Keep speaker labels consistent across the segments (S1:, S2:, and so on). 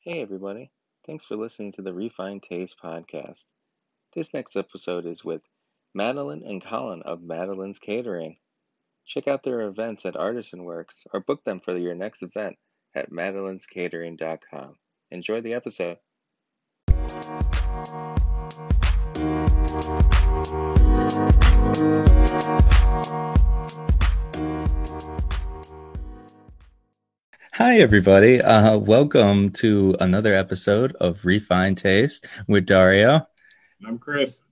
S1: Hey, everybody. Thanks for listening to the Refined Taste podcast. This next episode is with Madeline and Colin of Madeline's Catering. Check out their events at Artisan Works or book them for your next event at madelinescatering.com. Enjoy the episode. Hi, everybody. Uh, welcome to another episode of Refined Taste with Dario.
S2: I'm Chris.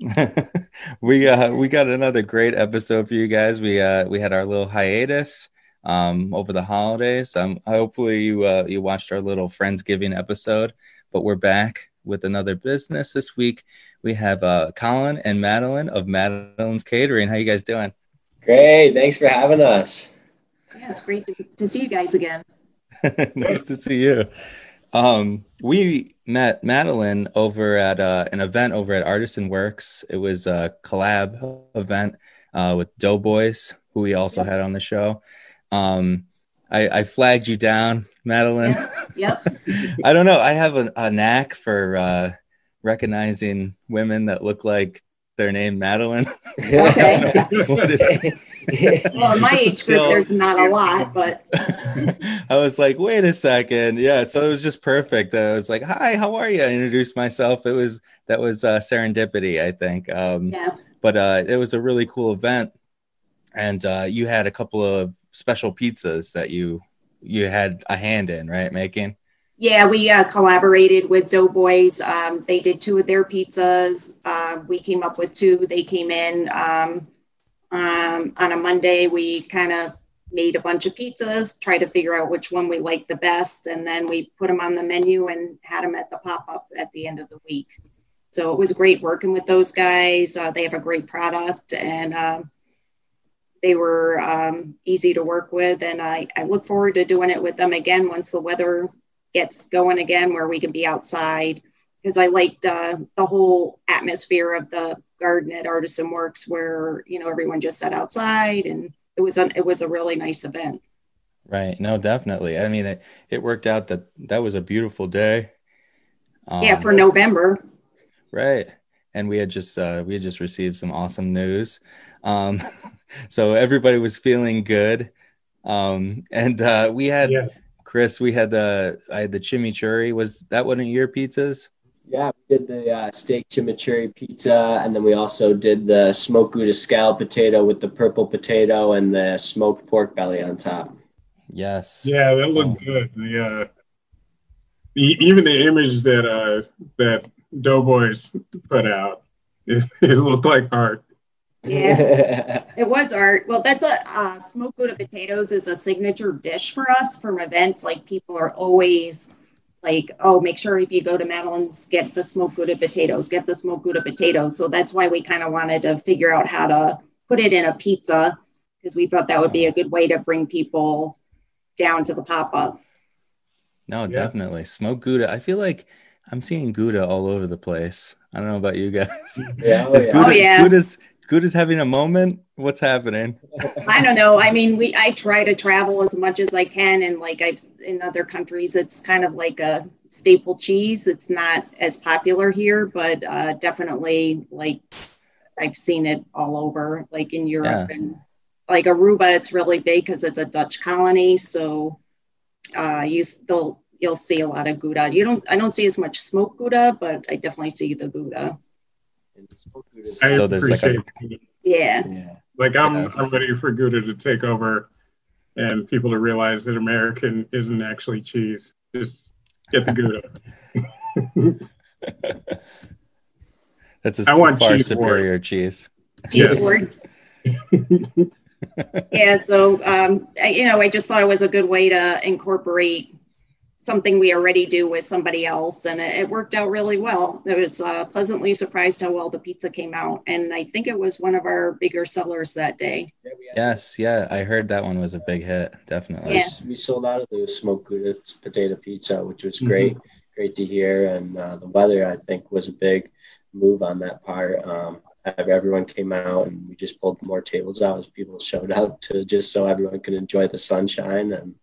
S1: we uh, we got another great episode for you guys. We uh, we had our little hiatus um, over the holidays. Um, hopefully you uh, you watched our little friendsgiving episode, but we're back with another business this week. We have uh, Colin and Madeline of Madeline's Catering. How you guys doing?
S3: Great. Thanks for having us.
S4: Yeah, it's great to, to see you guys again.
S1: nice to see you. Um, we met Madeline over at uh, an event over at Artisan Works. It was a collab event uh, with Doughboys, who we also had on the show. Um, I, I flagged you down, Madeline.
S4: Yep.
S1: I don't know. I have a, a knack for uh, recognizing women that look like their name Madeline.
S4: Okay.
S1: Is-
S4: well, my age group, there's not a lot, but
S1: I was like, wait a second. Yeah. So it was just perfect. I was like, hi, how are you? I introduced myself. It was, that was uh, serendipity, I think. Um,
S4: yeah.
S1: But uh, it was a really cool event. And uh, you had a couple of special pizzas that you, you had a hand in, right? Making.
S4: Yeah, we uh, collaborated with Doughboys. Um, they did two of their pizzas. Uh, we came up with two. They came in um, um, on a Monday. We kind of made a bunch of pizzas, tried to figure out which one we liked the best, and then we put them on the menu and had them at the pop up at the end of the week. So it was great working with those guys. Uh, they have a great product and um, they were um, easy to work with. And I, I look forward to doing it with them again once the weather gets going again where we can be outside because I liked uh, the whole atmosphere of the garden at Artisan Works where you know everyone just sat outside and it was an, it was a really nice event.
S1: Right. No, definitely. I mean, it, it worked out that that was a beautiful day.
S4: yeah,
S1: Um,
S4: for November.
S1: Right. And we had just uh, we had just received some awesome news. Um, so everybody was feeling good. Um, and uh, we had
S2: Yes.
S1: Chris, we had the I had the chimichurri. Was that one of your pizzas?
S3: Yeah, we did the uh, steak chimichurri pizza, and then we also did the smoked Gouda scallop potato with the purple potato and the smoked pork belly on top.
S1: Yes.
S2: Yeah, that looked good. The uh, e- even the image that uh, that Doughboys put out, it, it looked like art.
S4: Yeah. It was art. Well, that's a uh, smoked Gouda potatoes is a signature dish for us from events. Like people are always like, oh, make sure if you go to Madeline's, get the smoked Gouda potatoes, get the smoked Gouda potatoes. So that's why we kind of wanted to figure out how to put it in a pizza because we thought that would be a good way to bring people down to the pop up.
S1: No,
S2: Yeah.
S1: definitely. Smoked Gouda. I feel like I'm seeing Gouda all over the place. I don't know about you guys.
S3: Yeah, oh, yeah.
S1: Gouda,
S4: Oh, yeah.
S1: Gouda's Gouda's having a moment. What's happening?
S4: I don't know. I mean, we I try to travel as much as I can, and like I've in other countries, it's kind of like a staple cheese. It's not as popular here, but uh, definitely like I've seen it all over, like in Europe and like Aruba. It's really big because it's a Dutch colony, so uh, you still you'll see a lot of Gouda. You don't I don't see as much smoked Gouda, but I definitely see the Gouda.
S3: And the smoked Gouda is-
S2: I
S1: So there's like a-
S2: appreciate.
S4: Yeah.
S3: yeah.
S2: Like I'm,
S1: Yes.
S2: I'm ready for Gouda to take over, and people to realize that American isn't actually cheese. Just get the Gouda.
S1: That's a
S2: I want
S1: far
S2: cheese board.
S1: superior cheese.
S4: cheese
S2: Yes.
S4: board. yeah, so um, I, you know, I just thought it was a good way to incorporate something we already do with somebody else, and it, it worked out really well. I was uh, pleasantly surprised how well the pizza came out, and I think it was one of our bigger sellers that day.
S3: Yeah, we had-
S1: Yes, yeah, I heard that one was a big hit. Definitely.
S4: Yeah.
S3: we sold out of the smoked Gouda potato pizza, which was
S2: Mhm.
S3: great. Great to hear. And uh, the weather, I think, was a big move on that part. Um, everyone came out and we just pulled more tables out as people showed up to just so everyone could enjoy the sunshine. And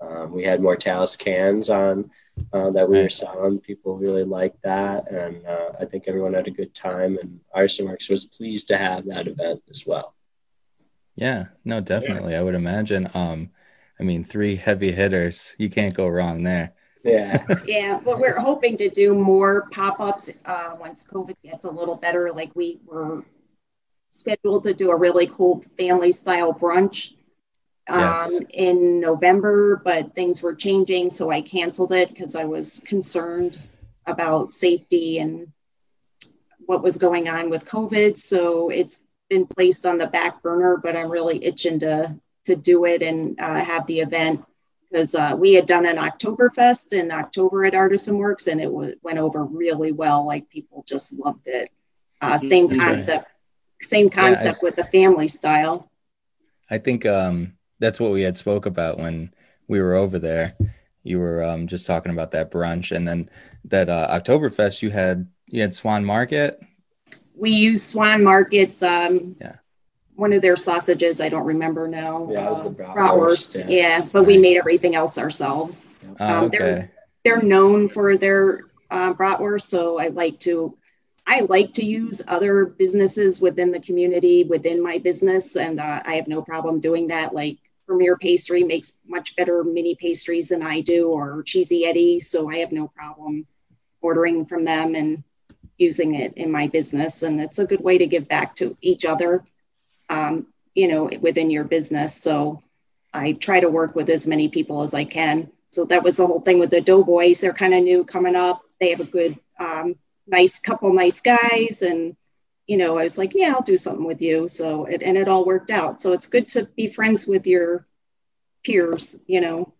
S3: Um, we had Mortalis cans on uh, that we were selling. People really liked that, and uh, I think everyone had a good time. And Artisan Works was pleased to have that event as well.
S1: Yeah, no, definitely. Yeah. I would imagine. Um, I mean, three heavy hitters. You can't go wrong there.
S3: Yeah.
S4: yeah. But we're hoping to do more pop ups uh, once COVID gets a little better. Like we were scheduled to do a really cool family style brunch um, yes. in November, but things were changing. So I canceled it because I was concerned about safety and what was going on with COVID. So it's been placed on the back burner, but I'm really itching to to do it and uh, have the event because uh, we had done an Oktoberfest in October at Artisan Works and it w- went over really well. Like people just loved it. Uh, mm-hmm. same concept, same concept yeah, I, with the family style.
S1: I think um, that's what we had spoke about when we were over there. You were um, just talking about that brunch, and then that uh, Oktoberfest. You had you had Swan Market.
S4: We use Swan Markets. Um, yeah. One of their sausages, I don't remember now.
S3: Yeah, uh, it was the uh, bratwurst.
S4: Yeah. yeah. but we made everything else ourselves.
S1: Oh, um, okay.
S4: They're they're known for their uh, bratwurst, so I like to I like to use other businesses within the community within my business, and uh, I have no problem doing that. Like Premier Pastry makes much better mini pastries than I do, or Cheesy Eddie, so I have no problem ordering from them and using it in my business. And it's a good way to give back to each other, um, you know, within your business. So I try to work with as many people as I can. So that was the whole thing with the Doughboys. They're kind of new coming up. They have a good um, nice couple nice guys and you know i was like yeah i'll do something with you. So it, and it all worked out. So it's good to be friends with your peers you know?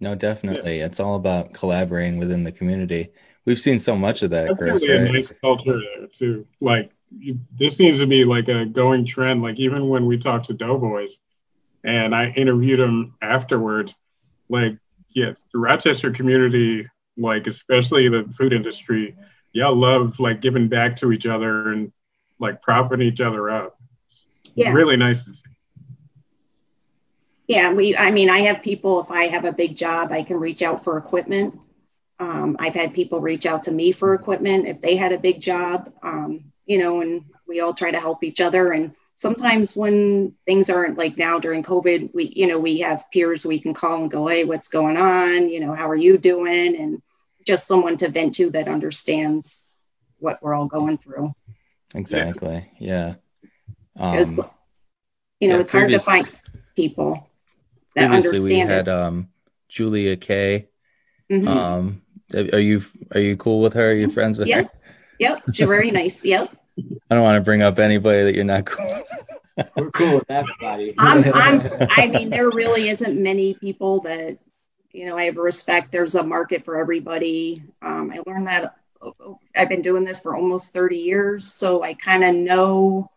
S1: No definitely. Yeah. it's all about collaborating within the community. We've seen so much of that
S2: That's
S1: chris
S2: really right? a nice culture there too. Like you, this seems to be like a going trend. Like even when we talk to doughboys and i interviewed them afterwards like yes the rochester community like especially the food industry y'all love like giving back to each other and like propping each other up. yeah. Really nice to see.
S4: Yeah, we I mean I have people if I have a big job, I can reach out for equipment. Um, I've had people reach out to me for equipment if they had a big job, um, you know, and we all try to help each other. And sometimes when things aren't like now during COVID, we, you know, we have peers we can call and go, hey, what's going on? You know, how are you doing? And just someone to vent to that understands what we're all going through.
S1: Exactly. Yeah.
S4: Because um, you know, yeah, it's hard to find people that understand. We
S1: had
S4: it.
S1: um, Julia Kay. Mm-hmm. Um, are you are you cool with her? Are you friends with
S4: yep.
S1: her?
S4: Yep. She's very nice. Yep.
S1: I don't want to bring up anybody that you're not cool.
S3: We're cool with everybody.
S4: I'm, I'm, I mean, there really isn't many people that you know, I have respect. There's a market for everybody. Um, I learned that I've been doing this for almost 30 years. So I kind of know,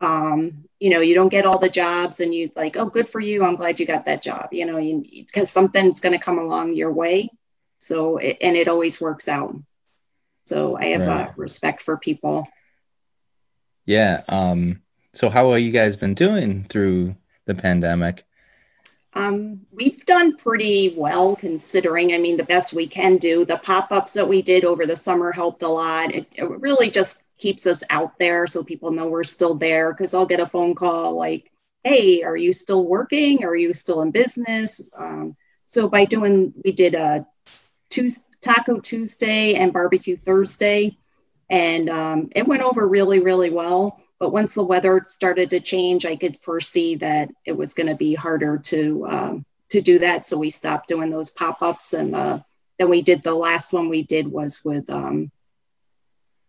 S4: um, you know, you don't get all the jobs and you like, oh, good for you. I'm glad you got that job, you know, because something's going to come along your way. So, it, and it always works out. So I have right. respect for people.
S1: Yeah. Um, so how have you guys been doing through the pandemic?
S4: Um, we've done pretty well considering, I mean, the best we can do. The pop ups that we did over the summer helped a lot. It, it really just keeps us out there so people know we're still there because I'll get a phone call like, hey, are you still working? Are you still in business? Um, so by doing, we did a Tuesday, Taco Tuesday and Barbecue Thursday, and um, it went over really, really well. But once the weather started to change, I could foresee that it was going to be harder to um, to do that. So we stopped doing those pop ups, and uh, then we did the last one we did was with um,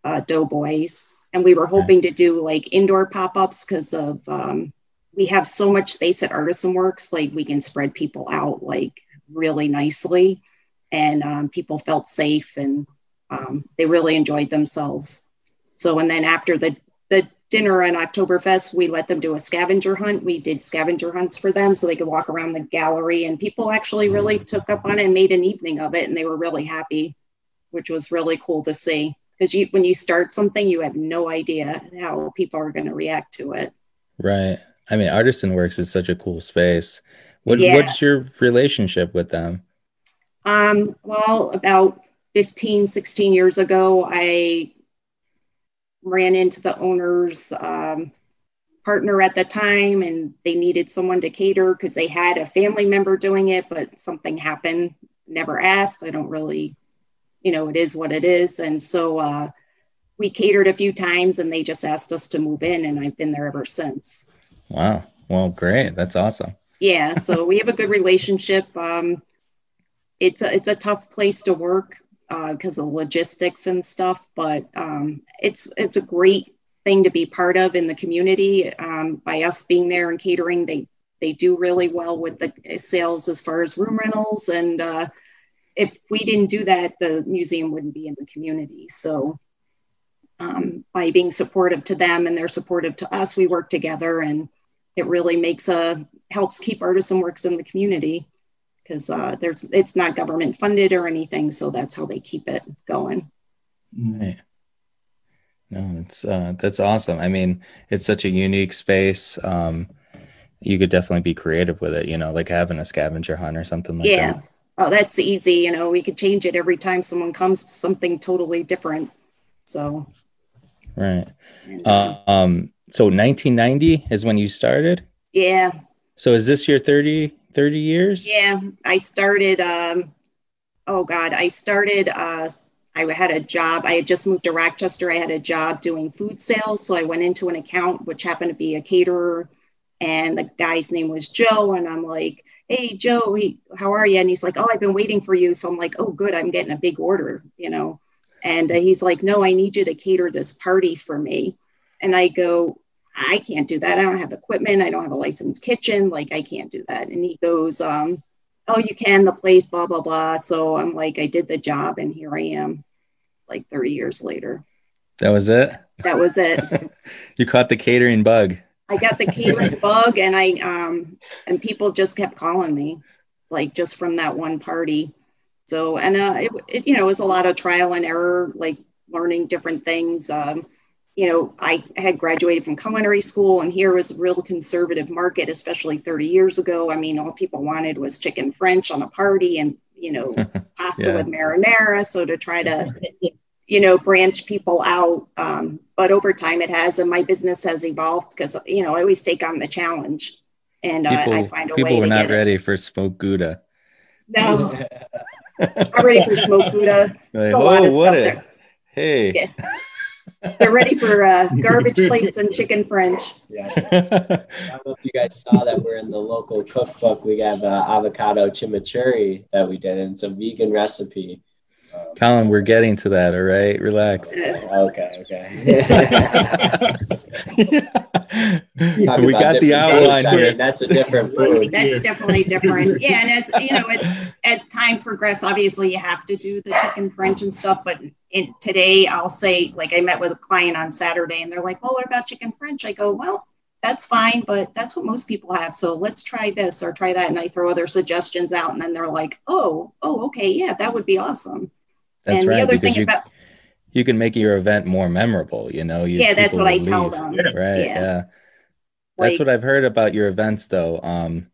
S4: uh, Doughboys, and we were hoping to do like indoor pop ups because of um, we have so much space at Artisan Works, like we can spread people out like really nicely, and um, people felt safe and um, they really enjoyed themselves. So, and then after the the dinner on Oktoberfest, we let them do a scavenger hunt. We did scavenger hunts for them so they could walk around the gallery, and people actually really took up on it and made an evening of it, and they were really happy, which was really cool to see. Because you, when you start something, you have no idea how people are going to react to it.
S1: Right. I mean, Artisan Works is such a cool space. What
S4: Yeah.
S1: what's your relationship with them?
S4: Um, well, about 15, 16 years ago, I ran into the owner's um, partner at the time, and they needed someone to cater because they had a family member doing it, but something happened. Never asked. I don't really, you know, it is what it is. And so uh, we catered a few times, and they just asked us to move in, and I've been there ever since.
S1: Wow. Well, great. That's awesome.
S4: yeah so we have a good relationship um, it's a it's a tough place to work because of logistics and stuff but um, it's it's a great thing to be part of in the community um, by us being there and catering. They they do really well with the sales as far as room rentals and uh, if we didn't do that the museum wouldn't be in the community. So um, by being supportive to them and they're supportive to us we work together and it really makes a helps keep artisan works in the community because uh, there's it's not government funded or anything so that's how they keep it going
S1: Right. No, that's uh, that's awesome. I mean, it's such a unique space. Um, you could definitely be creative with it. You know, like having a scavenger hunt or something like
S4: yeah
S1: that. Yeah.
S4: Oh that's easy you know we could change it every time someone comes to something totally different so
S1: Right.
S4: and, uh,
S1: Uh, um. So 1990 is when you started.
S4: yeah
S1: So is this your 30 30 years?
S4: Yeah, I started. Um, oh God, I started. Uh, I had a job. I had just moved to Rochester. I had a job doing food sales, so I went into an account which happened to be a caterer, and the guy's name was Joe. And I'm like, "Hey, Joe, he, how are you?" And he's like, "Oh, I've been waiting for you." So I'm like, "Oh, good, I'm getting a big order," you know. And uh, he's like, "No, I need you to cater this party for me." And I go, I can't do that. I don't have equipment. I don't have a licensed kitchen. Like I can't do that. And he goes, um, oh, you can, the place, blah, blah, blah. So I'm like, I did the job and here I am like 30 years later.
S1: That was it.
S4: That was it.
S1: you caught the catering bug.
S4: I got the catering bug and I, um, and people just kept calling me like just from that one party. So, and, uh, it, it you know, it was a lot of trial and error, like learning different things. Um, you know, I had graduated from culinary school, and here was a real conservative market, especially 30 years ago. I mean, all people wanted was chicken French on a party and, you know, pasta
S1: Yeah.
S4: with marinara. So to try to, you know, branch people out. Um, but over time it has, and my business has evolved because, you know, I always take on the challenge and uh,
S1: People,
S4: I find a
S1: people
S4: way
S1: were
S4: to
S1: not
S4: get it.
S1: ready for smoked gouda.
S4: No, I'm ready for smoked Gouda.
S1: Like, oh, what a
S4: there.
S1: hey.
S4: Yeah. They're ready for uh, garbage plates and chicken French.
S3: Yeah. I don't know if you guys saw that we're in the local cookbook. We have uh, avocado chimichurri that we did, and it's a vegan recipe.
S1: Colin, we're getting to that. All right, relax.
S3: okay, okay. Talk
S1: we got the
S3: different
S1: outline
S3: foods, I mean, That's a different food.
S4: That's definitely different. Yeah, and as you know, as as time progresses, obviously you have to do the chicken French and stuff. But in, today, I'll say, like, I met with a client on Saturday, and they're like, "Well, what about chicken French?" I go, "Well, that's fine, but that's what most people have. So let's try this or try that." And I throw other suggestions out, and then they're like, "Oh, oh, okay, yeah, that would be awesome."
S1: That's
S4: and
S1: right.
S4: the other
S1: because
S4: thing
S1: you,
S4: about
S1: you can make your event more memorable. You know. You,
S4: yeah, that's what I
S1: will
S4: tell them.
S1: Right.
S4: Yeah.
S1: Yeah. That's what I've heard about your events, though. Um,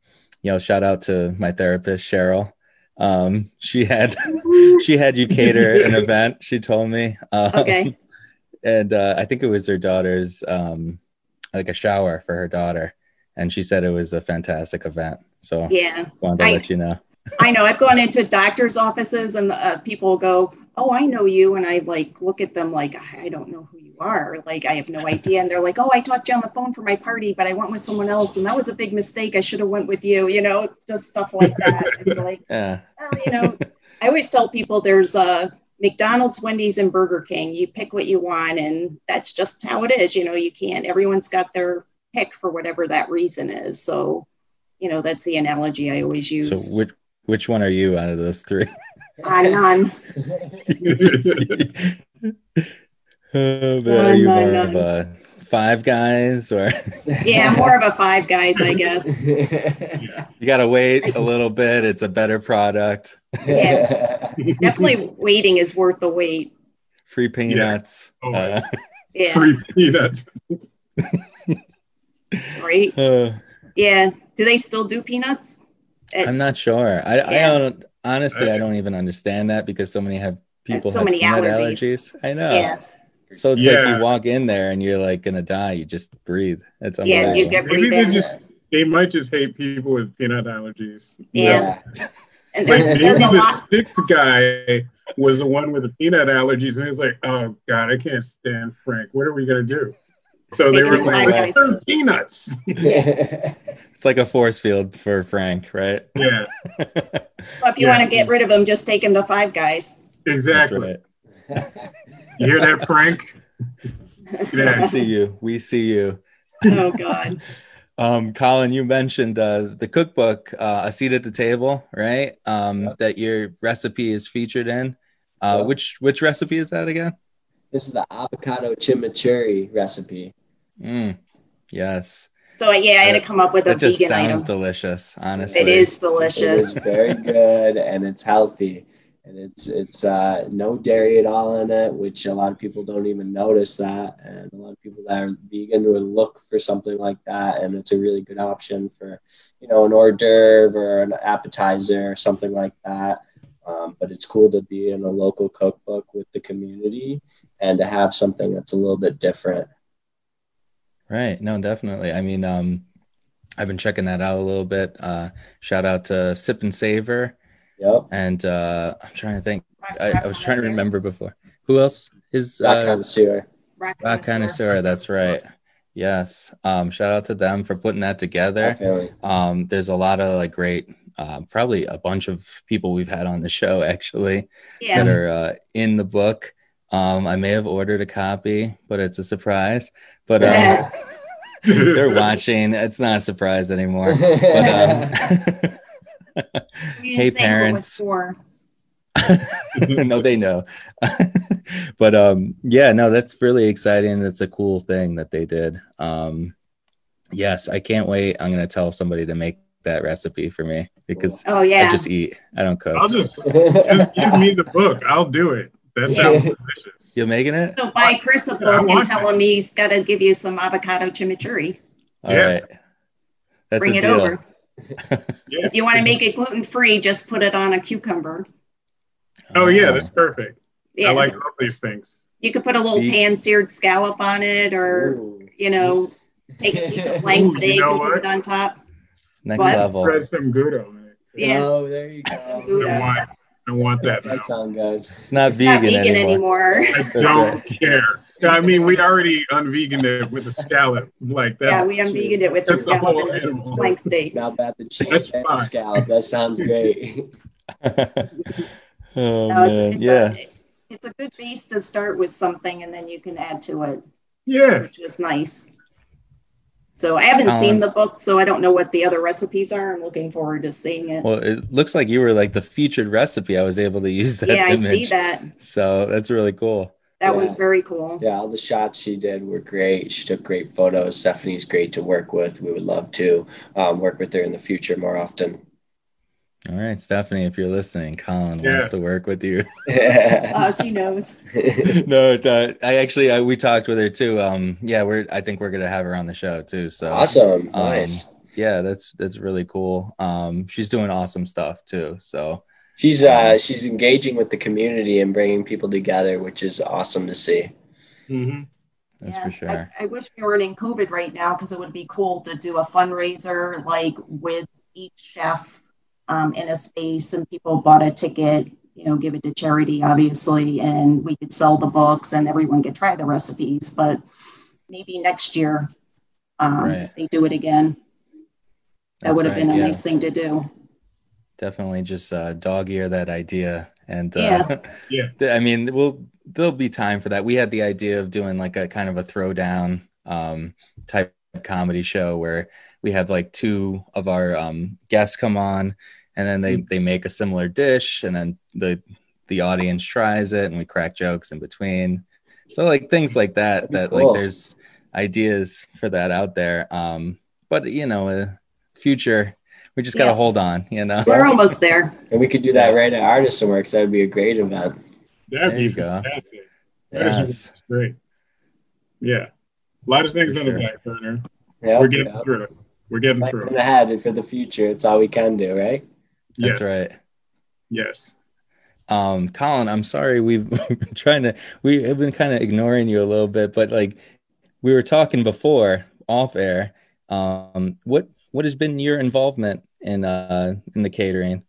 S1: you know, shout out to my therapist Cheryl. Um, she had she had you cater an event. She told me. Um,
S4: Okay.
S1: And uh, I think it was her daughter's, um, like a shower for her daughter, and she said it was a fantastic event. So
S4: Yeah.
S1: wanted to
S4: I-
S1: let you know.
S4: I know I've gone into doctors' offices and uh, people go, "Oh, I know you," and I like look at them like I don't know who you are. Like I have no idea, and they're like, "Oh, I talked to you on the phone for my party, but I went with someone else, and that was a big mistake. I should have went with you." You know, it's just stuff like that. It's like,
S1: Yeah.
S4: well, you know, I always tell people there's uh, McDonald's, Wendy's, and Burger King. You pick what you want, and that's just how it is. You know, you can't. Everyone's got their pick for whatever that reason is. So, you know, that's the analogy I always use.
S1: So which which one are you out of those three?
S4: I'm none.
S1: Oh, man, are you
S4: No, no,
S1: more
S4: no.
S1: of a five guys or
S4: Yeah, more of a five guys, I guess.
S1: you gotta wait a little bit? It's a better product.
S4: Yeah, Definitely waiting is worth the wait.
S1: Free peanuts.
S2: Oh,
S1: Uh,
S4: Yeah,
S2: Free peanuts.
S4: right.
S1: uh,
S4: Yeah. Do they still do peanuts? It-
S1: I'm not sure. I, I don't honestly. I don't even understand that because so many have people
S4: so
S1: have
S4: many
S1: peanut
S4: allergies.
S1: I know.
S4: yeah,
S1: So it's like you walk in there and you're like gonna die. You just breathe. It's unbelievable.
S4: Yeah, you get
S2: Maybe they just they might just hate people with peanut allergies.
S4: Yeah. and
S2: Like
S4: there-
S2: maybe
S4: there's
S2: the
S4: lot.
S2: sixth guy was the one with the peanut allergies, and he's like, "Oh God, I can't stand Frank. What are we gonna do?" So they
S4: Make
S2: were
S4: him
S2: like,
S4: like
S2: "Let's serve peanuts."
S1: It's like a force field for Frank, right?
S2: Yeah,
S4: Well, if you
S2: Yeah.
S4: want to get rid of him, just take him to Five Guys.
S2: Exactly.
S1: right.
S2: You hear that, Frank?
S1: We
S2: Yeah.
S1: see you. We see you.
S4: oh God.
S1: Um, Colin, you mentioned uh, the cookbook, uh, A Seat at the Table, right? Um,
S3: Yeah.
S1: That your recipe is featured in. Uh,
S3: Yeah.
S1: Which which recipe is that again?
S3: this is the avocado chimichurri recipe.
S1: Mm, yes,
S4: So yeah, I had to come up with a
S1: that just
S4: vegan
S1: sounds
S4: item.
S1: delicious. Honestly,
S4: It is delicious.
S3: is very good and it's healthy. And it's it's uh, no dairy at all in it, which a lot of people don't even notice that. And a lot of people that are vegan would look for something like that, and it's a really good option for, you know, an hors d'oeuvre or an appetizer or something like that. Um, but it's cool to be in a local cookbook with the community and to have something that's a little bit different.
S1: Right. No, definitely. I mean, um, I've been checking that out a little bit. Uh, shout out to Sip and Savor.
S3: Yep.
S1: And uh, I'm trying to think. I, I was trying to remember before. Who else is
S3: Rock
S1: uh,
S3: connoisseur.
S4: Rock
S1: Rock Connoisseur? That's right. Yes. Um, shout out to them for putting that together.
S3: Definitely.
S1: Um, there's a lot of like great, uh, probably a bunch of people we've had on the show actually
S4: Yeah.
S1: that are uh, in the book. Um, I may have ordered a copy, but it's a surprise. But um, they're watching. It's not a surprise anymore. But um,
S4: You didn't
S1: hey,
S4: say who it was
S1: parents. no, they know. but um, yeah, no, that's really exciting. That's a cool thing that they did. Um, yes, I can't wait. I'm gonna tell somebody to make that recipe for me because
S4: Oh yeah.
S1: I just eat. I don't cook.
S2: I'll just, just give me the book. I'll do it. That sounds delicious.
S1: You're making it?
S4: so buy Chris a
S2: I
S4: book and
S2: want
S4: tell
S2: that.
S4: him he's got to give you some avocado chimichurri.
S1: All
S2: Yeah.
S1: right. That's
S4: Bring
S1: a
S4: it
S1: deal.
S4: over.
S2: Yeah.
S4: If you want to make it gluten free, just put it on a cucumber.
S2: Oh yeah, oh. that's perfect.
S4: Yeah.
S2: I like all these things.
S4: you could put a little pan seared scallop on it, or
S3: Ooh.
S4: you know, take a piece of flank
S2: Ooh, you
S4: steak
S2: know
S4: and put it on top.
S1: next
S4: What?
S1: level.
S2: Spread some Gouda on it.
S4: Yeah.
S3: Oh, there you go.
S4: Gouda.
S2: I want, that.
S3: That sounds good.
S1: It's not
S4: It's
S1: vegan,
S4: not vegan
S1: anymore.
S4: anymore.
S2: I don't
S1: right.
S2: care. I mean, we already unveganed it with the scallop. Like that's
S4: yeah, we unveganed it with the
S2: that's a whole
S4: scallop and
S2: animal.
S4: the flank steak.
S3: Not bad. The cheese
S2: That's
S3: and scallop. That sounds great.
S1: oh
S4: No, it's, it's
S1: yeah.
S4: A, it's a good base to start with something, and then you can add to it,
S2: yeah.
S4: which is nice. So I haven't
S1: Colin.
S4: seen the book, so I don't know what the other recipes are. I'm looking forward to seeing it.
S1: Well, it looks like you were like the featured recipe. I was able to use that
S4: yeah, I see that.
S1: So that's really cool.
S4: That was very cool.
S3: Yeah, all the shots she did were great. She took great photos. Stephanie's great to work with. We would love to um, work with her in the future more often.
S1: All right, Stephanie, if you're listening, Colin
S2: Yeah.
S1: wants to work with you.
S4: Oh, she knows.
S1: no, uh, I actually I, we talked with her too. Um, yeah, we're I think we're gonna have her on the show too. So
S3: awesome.
S1: Um,
S3: Nice.
S1: yeah, that's that's really cool. Um, she's doing awesome stuff too. So
S3: She's uh, she's engaging with the community and bringing people together, which is awesome to see.
S2: hmm
S1: that's
S4: Yeah,
S1: for sure.
S4: I, I wish we weren't in COVID right now because it would be cool to do a fundraiser like with each chef um, in a space and people bought a ticket, you know, give it to charity, obviously, and we could sell the books and everyone could try the recipes. But maybe next year um,
S1: Right.
S4: they do it again. That
S1: That's
S4: would have
S1: right,
S4: been a
S1: yeah.
S4: nice thing to do.
S1: Definitely just uh, dog ear that idea. And uh,
S4: Yeah.
S2: Yeah.
S1: I mean, we'll there'll be time for that. We had the idea of doing like a kind of a throwdown um, type comedy show where we have like two of our um, guests come on, and then they they make a similar dish, and then the the audience tries it, and we crack jokes in between. So like things like that.
S3: That'd be
S1: That
S3: cool.
S1: like there's ideas for that out there. Um, but you know, uh, future. We just gotta
S4: Yeah.
S1: hold on, you know.
S4: We're almost there.
S3: And we could do that right at Artisan Works. That would be a great event.
S2: That'd
S1: There
S2: be
S1: you go.
S2: fantastic. That is
S1: Yes.
S2: great. Yeah. A lot of things
S1: For
S2: on
S1: sure.
S2: the back burner.
S3: Yep,
S2: We're getting
S3: yep.
S2: through it. We're getting
S3: Planning
S2: through.
S3: ahead for the future. It's all we can do, right?
S1: That's
S2: Yes.
S1: right.
S2: Yes.
S1: Um, Colin, I'm sorry we've been trying to we have been kind of ignoring you a little bit, but like we were talking before off air. Um, what what has been your involvement in uh in the catering?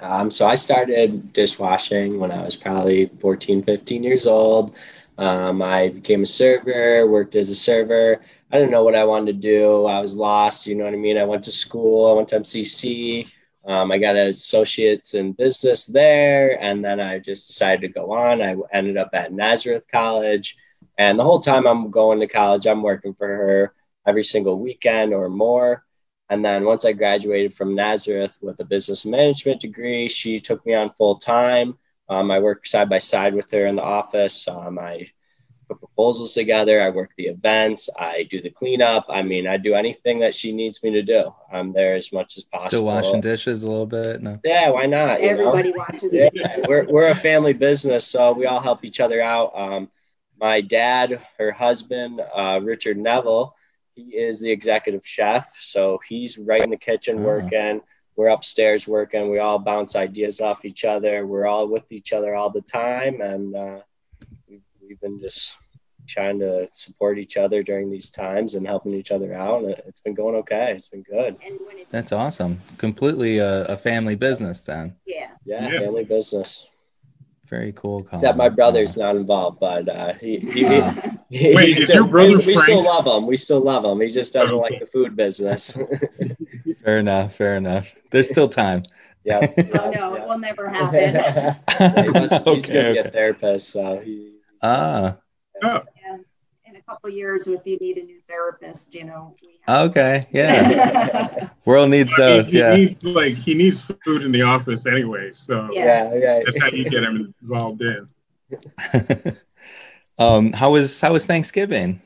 S3: Um, so I started dishwashing when I was probably 14, 15 years old. Um, I became a server, worked as a server. I didn't know what I wanted to do. I was lost. You know what I mean? I went to school. I went to MCC. Um, I got an associates in business there, and then I just decided to go on. I ended up at Nazareth College, and the whole time I'm going to college, I'm working for her every single weekend or more. And then once I graduated from Nazareth with a business management degree, she took me on full time. Um, I work side by side with her in the office. Um, I put proposals together. I work the events. I do the cleanup. I mean, I do anything that she needs me to do. I'm there as much as possible.
S1: Still washing dishes a little bit? No.
S3: Yeah, why not? you know?
S4: Everybody watches
S3: yeah,
S4: it.
S3: we're, we're a family business, so we all help each other out. Um, my dad, her husband, uh, Richard Neville, he is the executive chef. So he's right in the kitchen
S1: Oh.
S3: working. We're upstairs working. We all bounce ideas off each other. We're all with each other all the time. And uh, we've, we've been just trying to support each other during these times and helping each other out. And it's been going okay. It's been good.
S4: It's
S1: That's awesome. Completely a, a family business then.
S4: yeah,
S3: Yeah,
S2: Yeah.
S3: family business.
S1: Very cool. Colin.
S3: Except my brother's not involved, but uh, he, he, he-
S2: Wait,
S3: he still-
S2: your brother
S3: we, we still love him. We still love him. He just doesn't
S2: Okay.
S3: like the food business.
S1: fair enough. Fair enough. There's still time.
S3: yeah.
S4: oh no, it will never happen.
S3: he must, he's gonna be a therapist, so he.
S1: Ah,
S2: Oh,
S4: in a couple of years, if you need a new therapist, you know. We have-
S1: okay. Yeah. World needs those.
S2: he, he
S1: Yeah.
S2: needs, like he needs food in the office anyway, so
S4: Yeah.
S3: Yeah, yeah.
S2: that's how you get him involved in.
S1: um, how was how was Thanksgiving?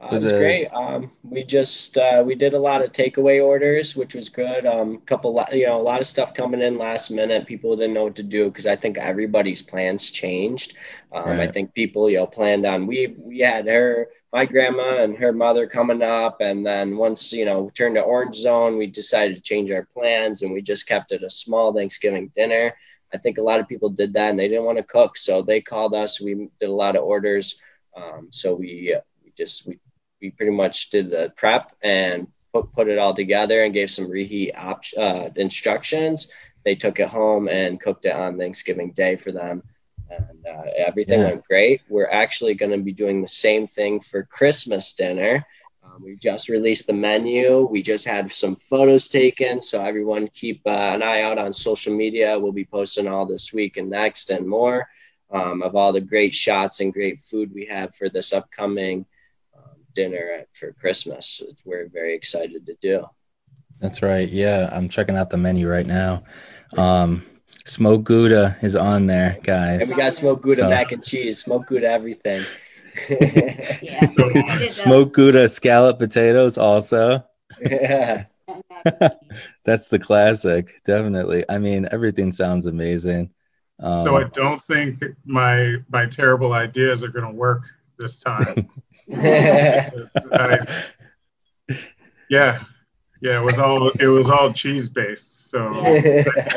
S3: Uh, it was
S1: the-
S3: great. Um, we just uh, we did a lot of takeaway orders, which was good. Um, couple, you know, a lot of stuff coming in last minute. People didn't know what to do because I think everybody's plans changed. Um, I think people, you know, planned on we we had her, my grandma, and her mother coming up, and then once you know we turned to orange zone, we decided to change our plans, and we just kept it a small Thanksgiving dinner. I think a lot of people did that, and they didn't want to cook, so they called us. We did a lot of orders. Um, so we we just we we pretty much did the prep and put, put it all together and gave some reheat op- uh, instructions. They took it home and cooked it on Thanksgiving Day for them. And uh, everything
S1: Yeah.
S3: went great. We're actually going to be doing the same thing for Christmas dinner. Um, we just released the menu. We just had some photos taken. So everyone keep uh, an eye out on social media. We'll be posting all this week and next and more um, of all the great shots and great food we have for this upcoming dinner at, for Christmas. which We're very excited to do.
S1: That's right. Yeah, I'm checking out the menu right now. Um, smoked Gouda is on there, guys.
S3: And we got smoked Gouda
S1: So-
S3: mac and cheese, smoked Gouda everything.
S4: Yeah.
S2: So
S1: Smoked Gouda scallop potatoes also.
S3: yeah.
S1: That's the classic, definitely. I mean, everything sounds amazing. Um,
S2: so I don't think my my terrible ideas are going to work this time. It's- I- yeah, yeah, it was all it was all cheese based, so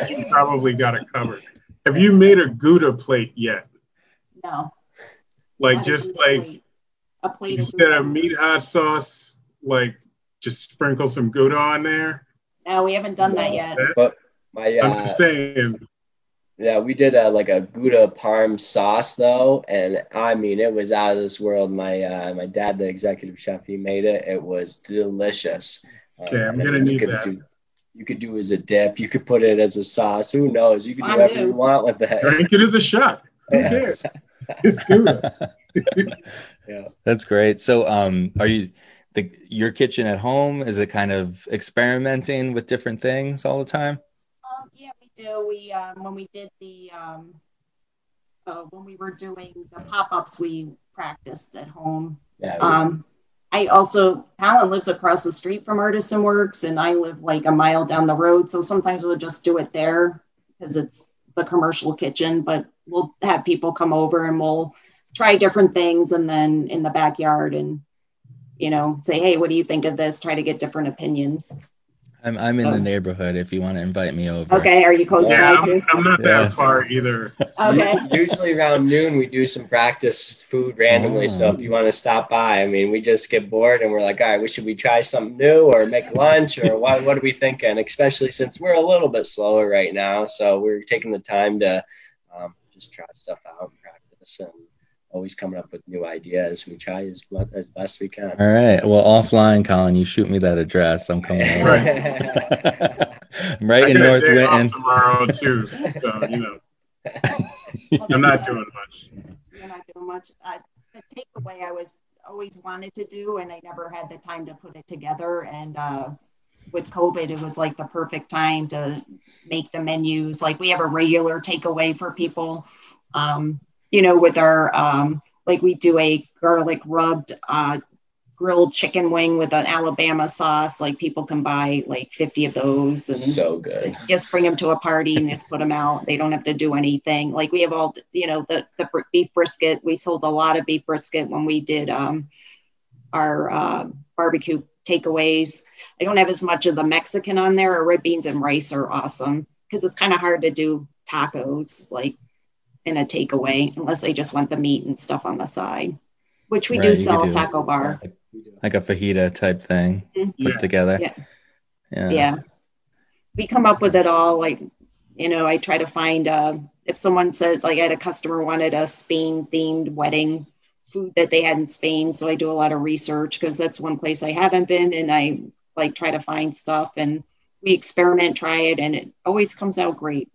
S2: you probably got it covered. Have you made a Gouda plate yet?
S4: no.
S2: Like
S4: not
S2: just
S4: good
S2: like
S4: plate. a plate
S2: instead of meat hot sauce, like just sprinkle some Gouda on there.
S4: No, we haven't done that yet.
S3: but my
S2: I'm
S3: uh,
S2: just saying,
S3: yeah, we did a like a Gouda parm sauce though, and I mean it was out of this world. My uh, my dad, the executive chef, he made it. It was delicious.
S2: Okay, I'm gonna
S3: you
S2: need
S3: could
S2: that.
S3: Do, you could do as a dip. You could put it as a sauce. Who knows? You can do whatever you want with that.
S2: drink it as a shot. Who cares? It's Gouda.
S3: Yeah.
S1: That's great. So, um, are you the your kitchen at home? Is it kind of experimenting with different things all the time?
S4: Do. We um, when we did the um, uh, when we were doing the pop-ups, we practiced at home.
S3: Yeah,
S4: Um, I also Alan lives across the street from Artisan Works, and I live like a mile down the road. So sometimes we'll just do it there because it's the commercial kitchen. But we'll have people come over and we'll try different things, and then in the backyard, and you know, say, hey, what do you think of this? Try to get different opinions.
S1: I'm I'm in
S3: Oh.
S1: the neighborhood if you want to invite me over.
S4: Okay, are you close
S2: Yeah,
S4: by
S2: I'm,
S4: too?
S2: I'm not
S1: Yes.
S2: that far either.
S4: Okay.
S3: Usually around noon, we do some practice food randomly. So
S1: Oh.
S3: if you want to stop by, I mean, we just get bored and we're like, all right, we should we try something new or make lunch or what? What are we thinking? Especially since we're a little bit slower right now, so we're taking the time to um, just try stuff out and practice and always coming up with new ideas. We try as much as best we can.
S1: All right. Well, offline, Colin, you shoot me that address. I'm coming over. I'm right
S2: I
S1: in North
S2: day off
S1: Winton.
S2: tomorrow too, so you know I'm not doing much.
S4: You're not doing much. Uh, the takeaway I was always wanted to do, and I never had the time to put it together. And uh, with COVID, it was like the perfect time to make the menus. Like we have a regular takeaway for people, um, you know, with our um, like we do a garlic rubbed uh, grilled chicken wing with an Alabama sauce. Like people can buy like 50 of those and
S3: so good.
S4: just bring them to a party and just put them out. They don't have to do anything. Like we have all, you know, the the beef brisket. We sold a lot of beef brisket when we did um, our uh, barbecue takeaways. I don't have as much of the Mexican on there. Our red beans and rice are awesome because it's kind of hard to do tacos like in a takeaway unless they just want the meat and stuff on the side, which we
S1: Right,
S4: do sell
S1: could
S4: at Taco Bar.
S1: Like a fajita type thing put
S2: Yeah.
S1: together.
S4: Yeah.
S1: Yeah.
S4: yeah we come up with it all like you know i try to find uh if someone says like i had a customer wanted a spain themed wedding food that they had in spain so i do a lot of research because that's one place i haven't been and i like try to find stuff and we experiment try it and it always comes out great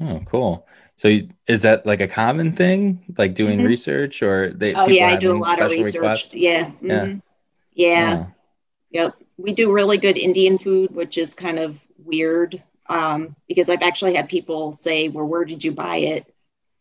S1: Oh, cool. So you- is that like a common thing, like doing
S4: Mhm.
S1: research, or they?
S4: oh yeah i do a lot of research
S1: requests?
S4: yeah
S1: Yeah.
S4: mhm. yeah
S1: Oh,
S4: Yep. We do really good Indian food, which is kind of weird um, because I've actually had people say, Well, where did you buy it?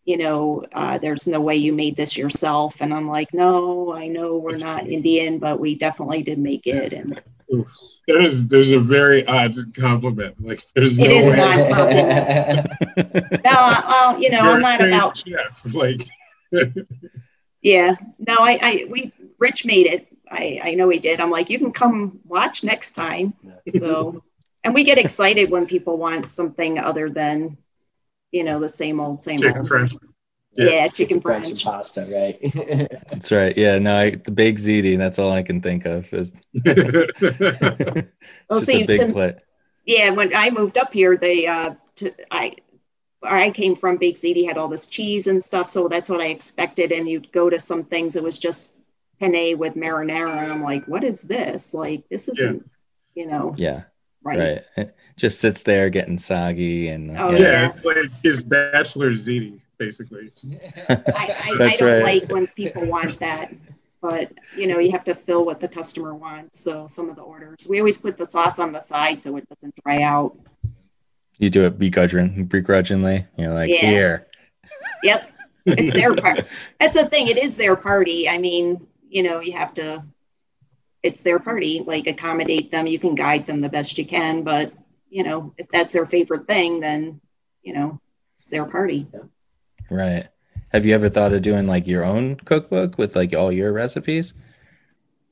S4: You know, uh, there's no way you made this yourself. And I'm like, No, I know we're not Indian, but we definitely did make it. And
S2: There's there's a very odd compliment. Like there's no
S4: It is
S2: way.
S4: not compliment. no, I'll, you know,
S2: You're
S4: I'm not about,
S2: chef. Like
S4: yeah, no, I, I, we, Rich made it. I, I know he did. I'm like, You can come watch next time. So, and we get excited when people want something other than, you know, the same old, same
S2: chicken
S4: old. Yeah,
S2: Yeah.
S4: chicken
S3: French and pasta, right?
S1: that's right. Yeah. No, I, the baked ziti. That's all I can think of. Is
S4: Oh,
S1: just
S4: see,
S1: a big
S4: to-
S1: plate.
S4: yeah, when I moved up here, they, uh, to, I, where I came from, Bake Ziti had all this cheese and stuff, so that's what I expected. And you'd go to some things, it was just penne with marinara, and I'm like, what is this? Like, this isn't, you know,
S1: Yeah.
S4: right?
S1: Right. It just sits there getting soggy and
S4: Oh,
S1: yeah.
S2: yeah, it's like his bachelor ziti, basically.
S4: I, I, I don't
S1: right.
S4: like when people want that, but you know, you have to fill what the customer wants. So some of the orders, we always put the sauce on the side so it doesn't dry out.
S1: You do it begrudging, begrudgingly. You're like,
S4: Yeah.
S1: here.
S4: Yep. It's their part. That's the thing. It is their party. I mean, you know, you have to, it's their party, like accommodate them. You can guide them the best you can, but you know, if that's their favorite thing, then, you know, it's their party.
S1: Right. Have you ever thought of doing like your own cookbook with like all your recipes?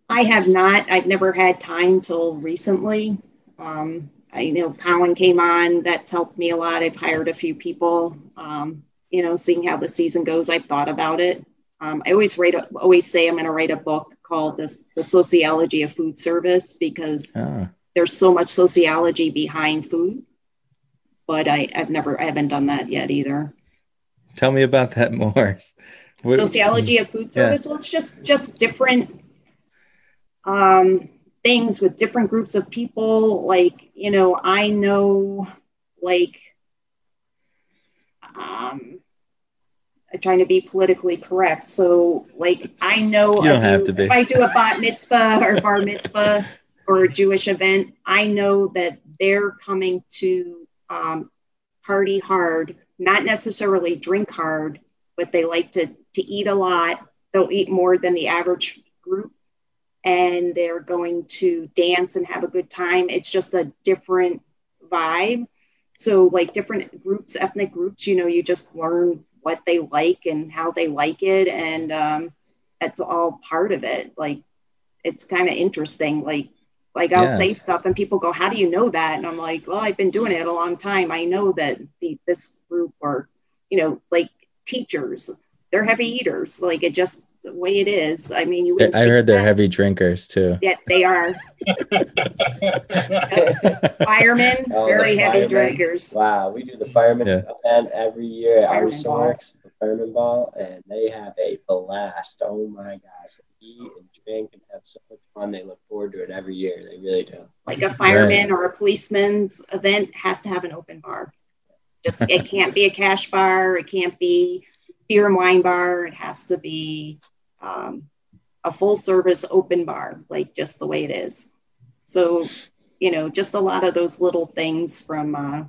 S4: I have not. I've never had time till recently. Um, I know Colin came on. That's helped me a lot. I've hired a few people. Um, you know, seeing how the season goes, I've thought about it. Um, I always write, a, always say I'm going to write a book called this, "The Sociology of Food Service" because
S1: Oh,
S4: there's so much sociology behind food. But I, I've never, I haven't done that yet either.
S1: Tell me about that more. What-
S4: sociology of food
S1: Yeah.
S4: service well it's just just different um things with different groups of people like you know i know like um i'm trying to be politically correct so like i know
S1: You don't
S4: if
S1: have to be.
S4: if i do a bat mitzvah or bar mitzvah or a jewish event i know that they're coming to um, party hard not necessarily drink hard but they like to to eat a lot. They'll eat more than the average group, and they're going to dance and have a good time. It's just a different vibe. So, like different groups, ethnic groups, you know, you just learn what they like and how they like it, and um, that's all part of it. Like, it's kind of interesting. Like like I'll
S1: Yeah.
S4: say stuff and people go, "How do you know that?" And I'm like, "Well, I've been doing it a long time. I know that the, this group are, you know, like teachers. They're heavy eaters. Like it just the way it is. I mean, you. wouldn't
S1: I heard they're
S4: that,
S1: heavy drinkers too.
S4: Yeah, they are firemen,
S3: Oh,
S4: very heavy
S3: firemen.
S4: drinkers.
S3: Wow, we do the fireman
S1: Yeah.
S3: event every year at
S4: Fireman
S3: Artisan Works, the fireman ball, and they have a blast. Oh my gosh. Eat and drink and have so much fun. They look forward to it every year. They really do.
S4: Like a fireman or a policeman's event has to have an open bar. Just it can't be a cash bar. It can't be beer and wine bar. It has to be um, a full service open bar, like just the way it is. So, you know, just a lot of those little things from uh,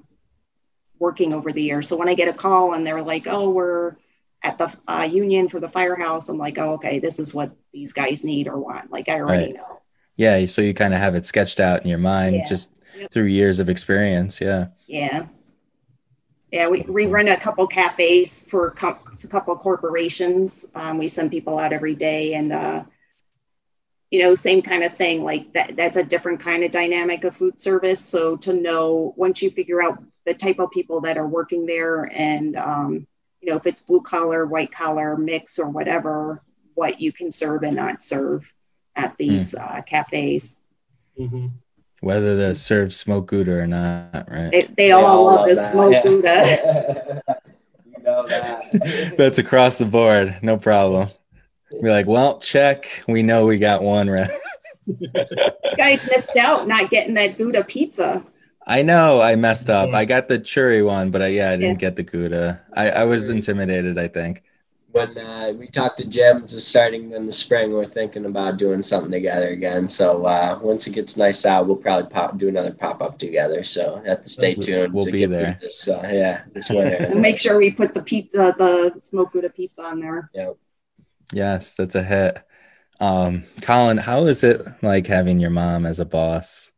S4: working over the years. So when I get a call and they're like, "Oh, we're at the uh, union for the firehouse," I'm like, "Oh, okay, this is what these guys need or want." Like I already
S1: Right.
S4: know.
S1: Yeah, so you kind of have it sketched out in your mind
S4: Yeah.
S1: just
S4: Yep.
S1: through years of experience. Yeah.
S4: Yeah. Yeah, we, we run a couple cafes for com- a couple corporations. Um, we send people out every day and, uh, you know, same kind of thing. Like that, that's a different kind of dynamic of food service. So to know once you figure out the type of people that are working there and, um, you know, if it's blue collar, white collar, mix or whatever, what you can serve and not serve at these uh, cafes.
S2: Mhm.
S1: Whether they serve smoke gouda or not, right?
S4: They, they all, love the
S3: that,
S4: smoke
S3: yeah.
S4: Gouda.
S3: you know that.
S1: That's across the board, no problem. Be like, well, check. We know we got one right.
S4: You guys missed out not getting that Gouda pizza.
S1: I know I messed up. I got the churi one, but I, yeah, I didn't
S4: Yeah.
S1: get the gouda. I, I was intimidated. I think.
S3: when uh, we talked to Jim, just starting in the spring, we're thinking about doing something together again. So uh, once it gets nice out, we'll probably pop, do another pop up together. So have to stay tuned
S1: We'll
S3: to
S1: be
S3: get
S1: there.
S3: through this. Uh, yeah, this winter.
S4: And make sure we put the pizza, the smoked Gouda pizza on there. Yep.
S1: Yes, that's a hit. Um, Colin, how is it like having your mom as a boss?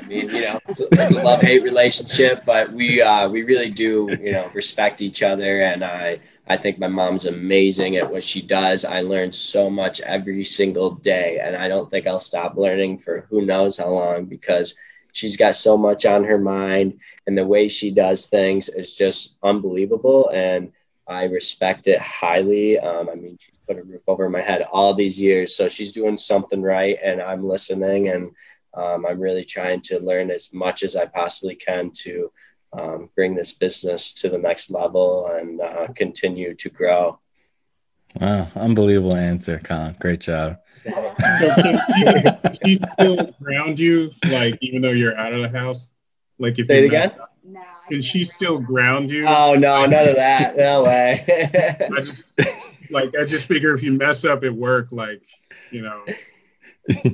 S3: I mean, you know, it's a, it's a love hate relationship, but we uh, we really do, you know, respect each other, and I I think my mom's amazing at what she does. I learn so much every single day, and I don't think I'll stop learning for who knows how long because she's got so much on her mind, and the way she does things is just unbelievable, and I respect it highly. Um, I mean, she's put a roof over my head all these years, so she's doing something right, and I'm listening and um, I'm really trying to learn as much as I possibly can to um, bring this business to the next level and uh, continue to grow.
S1: Wow, unbelievable answer, Colin. Great job.
S2: So can she, she still ground you, like even though you're out of the house? Like if
S3: Say it
S2: you
S3: again?
S4: No, I
S2: Can she still ground you?
S3: Oh no, none of that. No way.
S2: I just like I just figure if you mess up at work, like you know,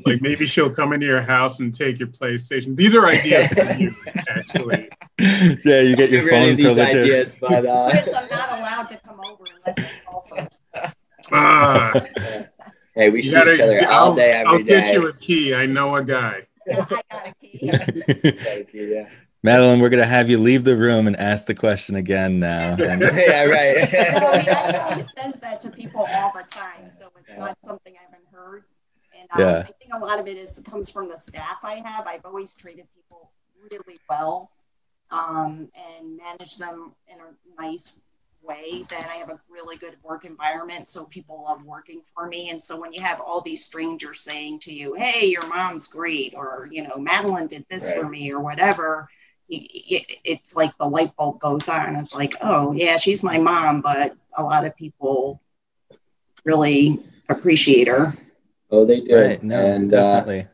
S2: like maybe she'll come into your house and take your PlayStation. These are ideas for you, actually.
S1: yeah, you get your
S3: Get rid of
S1: phone
S3: these
S1: privileges.
S3: ideas, but uh,
S4: Chris, I'm not allowed to come over unless I call first.
S2: Ah,
S3: hey, we
S2: you
S3: see
S2: gotta,
S3: each other
S2: I'll,
S3: all day,
S2: I'll
S3: every
S2: get you a key. I know a guy.
S4: Yeah, I got a key.
S3: Thank you, yeah.
S1: Madeline, we're gonna have you leave the room and ask the question again now. And
S3: yeah,
S4: No, he actually says that to people all the time, so it's not something I haven't heard. And um,
S1: Yeah.
S4: I think a lot of it is comes from the staff I have. I've always treated people really well um, and managed them in a nice way. That I have a really good work environment, so people love working for me. And so when you have all these strangers saying to you, "Hey, your mom's great," or you know, Madeline did this for me, or whatever. It's like the light bulb goes on. It's like, oh yeah, she's my mom, but a lot of people really appreciate her.
S3: Oh, they do.
S1: right, no,
S3: and uh,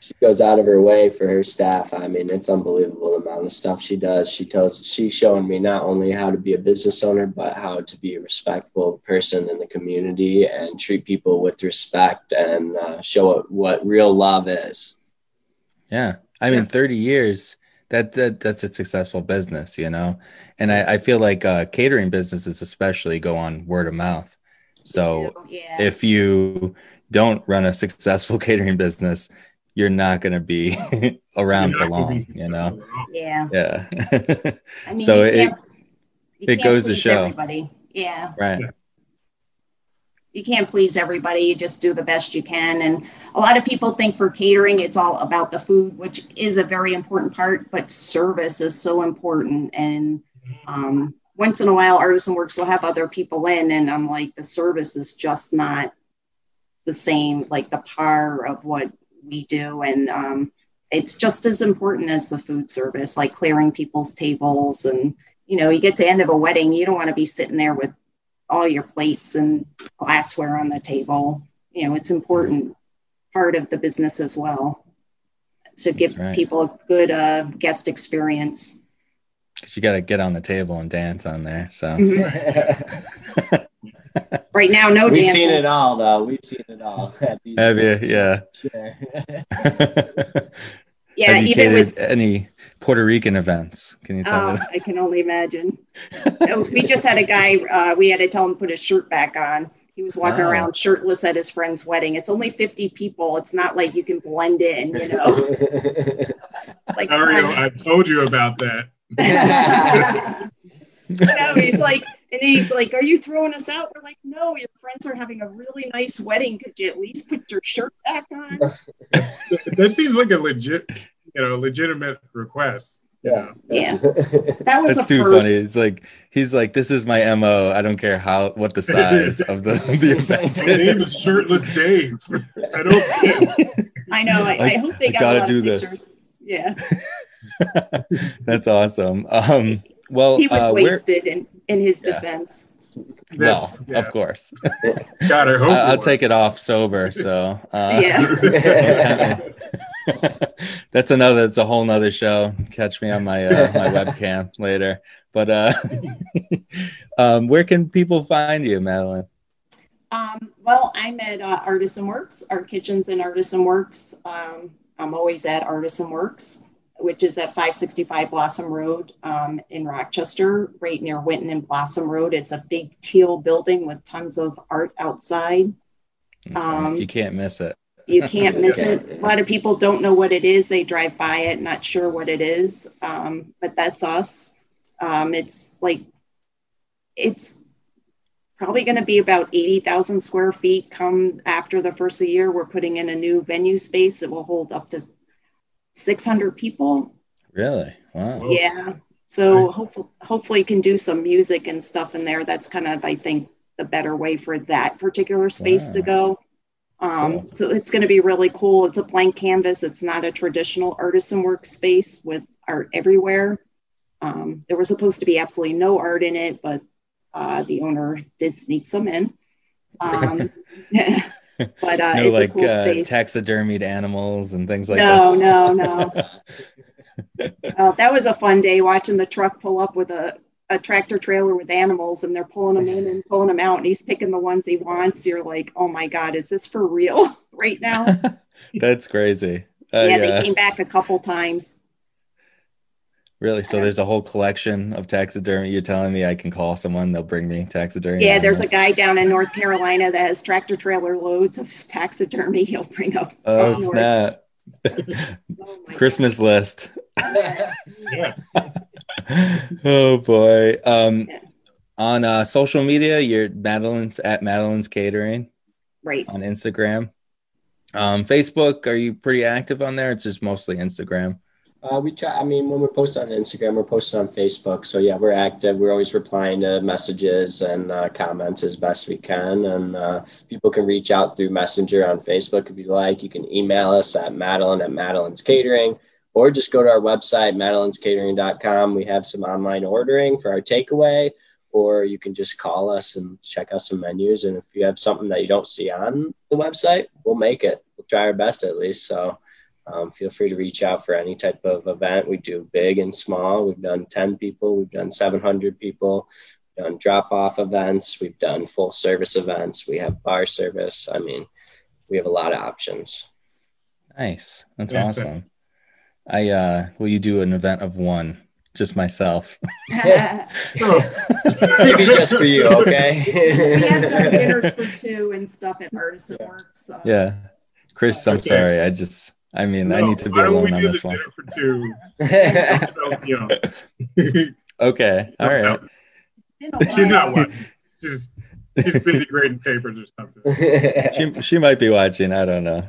S3: she goes out of her way for her staff. I mean, it's unbelievable the amount of stuff she does. She tells she's showing me not only how to be a business owner, but how to be a respectful person in the community and treat people with respect and uh, show what, what real love is.
S1: Yeah. I mean, 30 years, that, that that's a successful business, you know? And I, I feel like uh, catering businesses especially go on word of mouth. So
S4: yeah,
S1: if you don't run a successful catering business, you're not going to be around for
S2: not gonna be
S1: long, you know?
S4: yeah.
S1: Yeah.
S4: I mean,
S1: So it- it goes to show.
S4: everybody. Yeah,
S1: right.
S2: Yeah.
S4: you can't please everybody. You just do the best you can. And a lot of people think for catering, it's all about the food, which is a very important part, but service is so important. And um, once in a while, Artisan Works will have other people in, and I'm like, the service is just not the same, like the par of what we do. And um, it's just as important as the food service, like clearing people's tables. And, you know, you get to end of a wedding, you don't want to be sitting there with all your plates and glassware on the table. You know, it's important part of the business as well to give right. people a good uh, guest experience.
S1: Because you got to get on the table and dance on there. So.
S4: Mm-hmm. right now, no.
S3: We've dancing. seen it all, though. We've seen it all.
S1: Have you? Yeah.
S4: yeah.
S1: Have you even with any Puerto Rican events. Can you tell
S4: oh, me? I can only imagine. we just had a guy, uh, we had to tell him to put his shirt back on. He was walking oh. around shirtless at his friend's wedding. It's only 50 people. It's not like you can blend in, you know.
S2: like Mario, I told you about that.
S4: you know, he's like, and he's like, Are you throwing us out? We're like, No, your friends are having a really nice wedding. Could you at least put your shirt back on?
S2: that seems like a legit you know, legitimate request.
S4: Yeah. Yeah. That was
S1: That's too
S4: first.
S1: funny. It's like he's like, This is my MO. I don't care how what the size of the, the event
S2: My name is shirtless Dave. I don't care.
S4: I know. I, I hope they I got gotta do this. Yeah.
S1: That's awesome. Um well
S4: he was uh, wasted in, in his yeah. defense.
S1: Well, yeah. of course.
S2: God, I hope
S1: I, will take it off sober. So
S4: uh, yeah.
S1: that's another. It's a whole nother show. Catch me on my uh, my webcam later. But uh, um, where can people find you, Madeline?
S4: Um, well, I'm at uh, Artisan Works. Our kitchen's in Artisan Works. Um, I'm always at Artisan Works, which is at 565 Blossom Road um, in Rochester, right near Winton and Blossom Road. It's a big teal building with tons of art outside.
S1: Um, you can't miss it.
S4: You can't miss it. A lot of people don't know what it is. They drive by it, not sure what it is. Um, but that's us. Um, it's like, it's probably going to be about 80,000 square feet come after the first of the year. We're putting in a new venue space that will hold up to 600 people.
S1: Really? Wow.
S4: Yeah. So hopefully, hopefully can do some music and stuff in there. That's kind of, I think, the better way for that particular space wow. to go. Um, cool. So it's going to be really cool. It's a blank canvas. It's not a traditional artisan workspace with art everywhere. Um, there was supposed to be absolutely no art in it, but uh, the owner did sneak some in. Um, but uh, no, it's like, a cool uh, space.
S1: taxidermied animals and things like
S4: no, that. No, no, no. uh, that was a fun day watching the truck pull up with a a tractor trailer with animals and they're pulling them in and pulling them out and he's picking the ones he wants you're like oh my god is this for real right now
S1: that's crazy
S4: uh, yeah, yeah, they came back a couple times
S1: really so there's a whole collection of taxidermy you're telling me i can call someone they'll bring me taxidermy
S4: yeah there's a guy down in north carolina that has tractor trailer loads of taxidermy he'll bring up
S1: oh snap oh, christmas God. list yeah oh boy. Um, on uh, social media, you're Madeline's at Madeline's Catering.
S4: Right.
S1: On Instagram. Um, Facebook, are you pretty active on there? It's just mostly Instagram.
S3: Uh, we try. I mean, when we're posting on Instagram, we're posting on Facebook. So yeah, we're active. We're always replying to messages and uh, comments as best we can. And uh, people can reach out through Messenger on Facebook if you like. You can email us at Madeline at Madeline's Catering or just go to our website, madelinescatering.com. We have some online ordering for our takeaway, or you can just call us and check out some menus. And if you have something that you don't see on the website, we'll make it. We'll try our best at least. So um, feel free to reach out for any type of event. We do big and small. We've done 10 people, we've done 700 people, we've done drop off events, we've done full service events, we have bar service. I mean, we have a lot of options.
S1: Nice. That's yeah, awesome. I uh will you do an event of one? Just myself.
S3: Maybe just for you, okay?
S4: we have done dinners for two and stuff at Artisan yeah. Works. So.
S1: Yeah. Chris, I'm okay. sorry. I just I mean no, I need to be alone on this one. For two? okay. All right.
S2: You're not one. Just She's busy grading papers or something.
S1: she, she might be watching. I don't know.